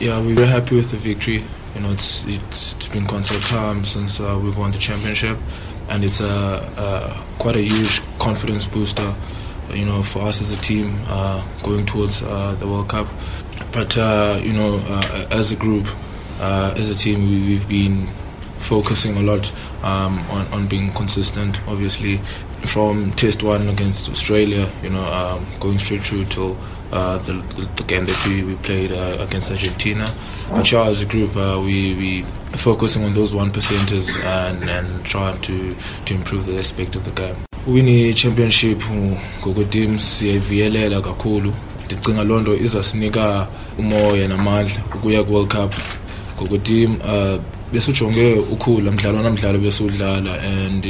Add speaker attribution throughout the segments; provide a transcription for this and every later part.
Speaker 1: Yeah, we're very happy with the victory. You know, it's it's, it's been quite some time since uh, we've won the championship, and it's a, a quite a huge confidence booster. You know, for us as a team uh, going towards uh, the World Cup. But uh, you know, uh, as a group, uh, as a team, we, we've been focusing a lot um, on, on being consistent. Obviously, from Test One against Australia, you know, um, going straight through till uh, the, the game that we, we played uh, against Argentina. But yeah, as a group, uh, we we focusing on those one percenters and, and trying to to improve the aspect of the game. Winning championship ngokweteam siyayiviyelela kakhulu ndicinga loo nto izasinika umoya namandla ukuya ku-world cup ngokweteam uh, besijonge ukhula mdlalo namdlalo besiwudlala and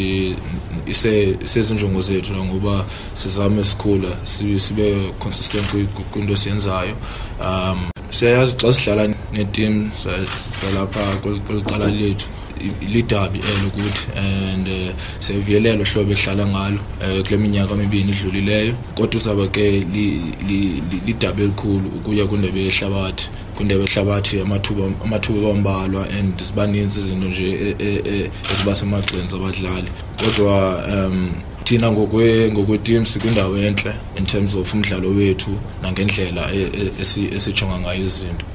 Speaker 1: isezinjongo zethu ngoba sizame sikhula sibe consistent kwinto siyenzayo um siyayazi xa sidlala netim zalapha kweli cala lethu lidabi elo kuthi and uh, siyaviyelela uhlobo ehlala ngalo uh, kule minyaka mibini idlulileyo. Kodwa uzawuba ke lidabi elikhulu ukuya kwindebe yehlabathi. Kwindebe yehlabathi amathuba amathuba bambalwa and ziba ninzi izinto nje eziba semagxeni zabadlali. Kodwa um thina ngokweteam sikwindawo entle in terms of umdlalo wethu nangendlela esijonga ngayo izinto.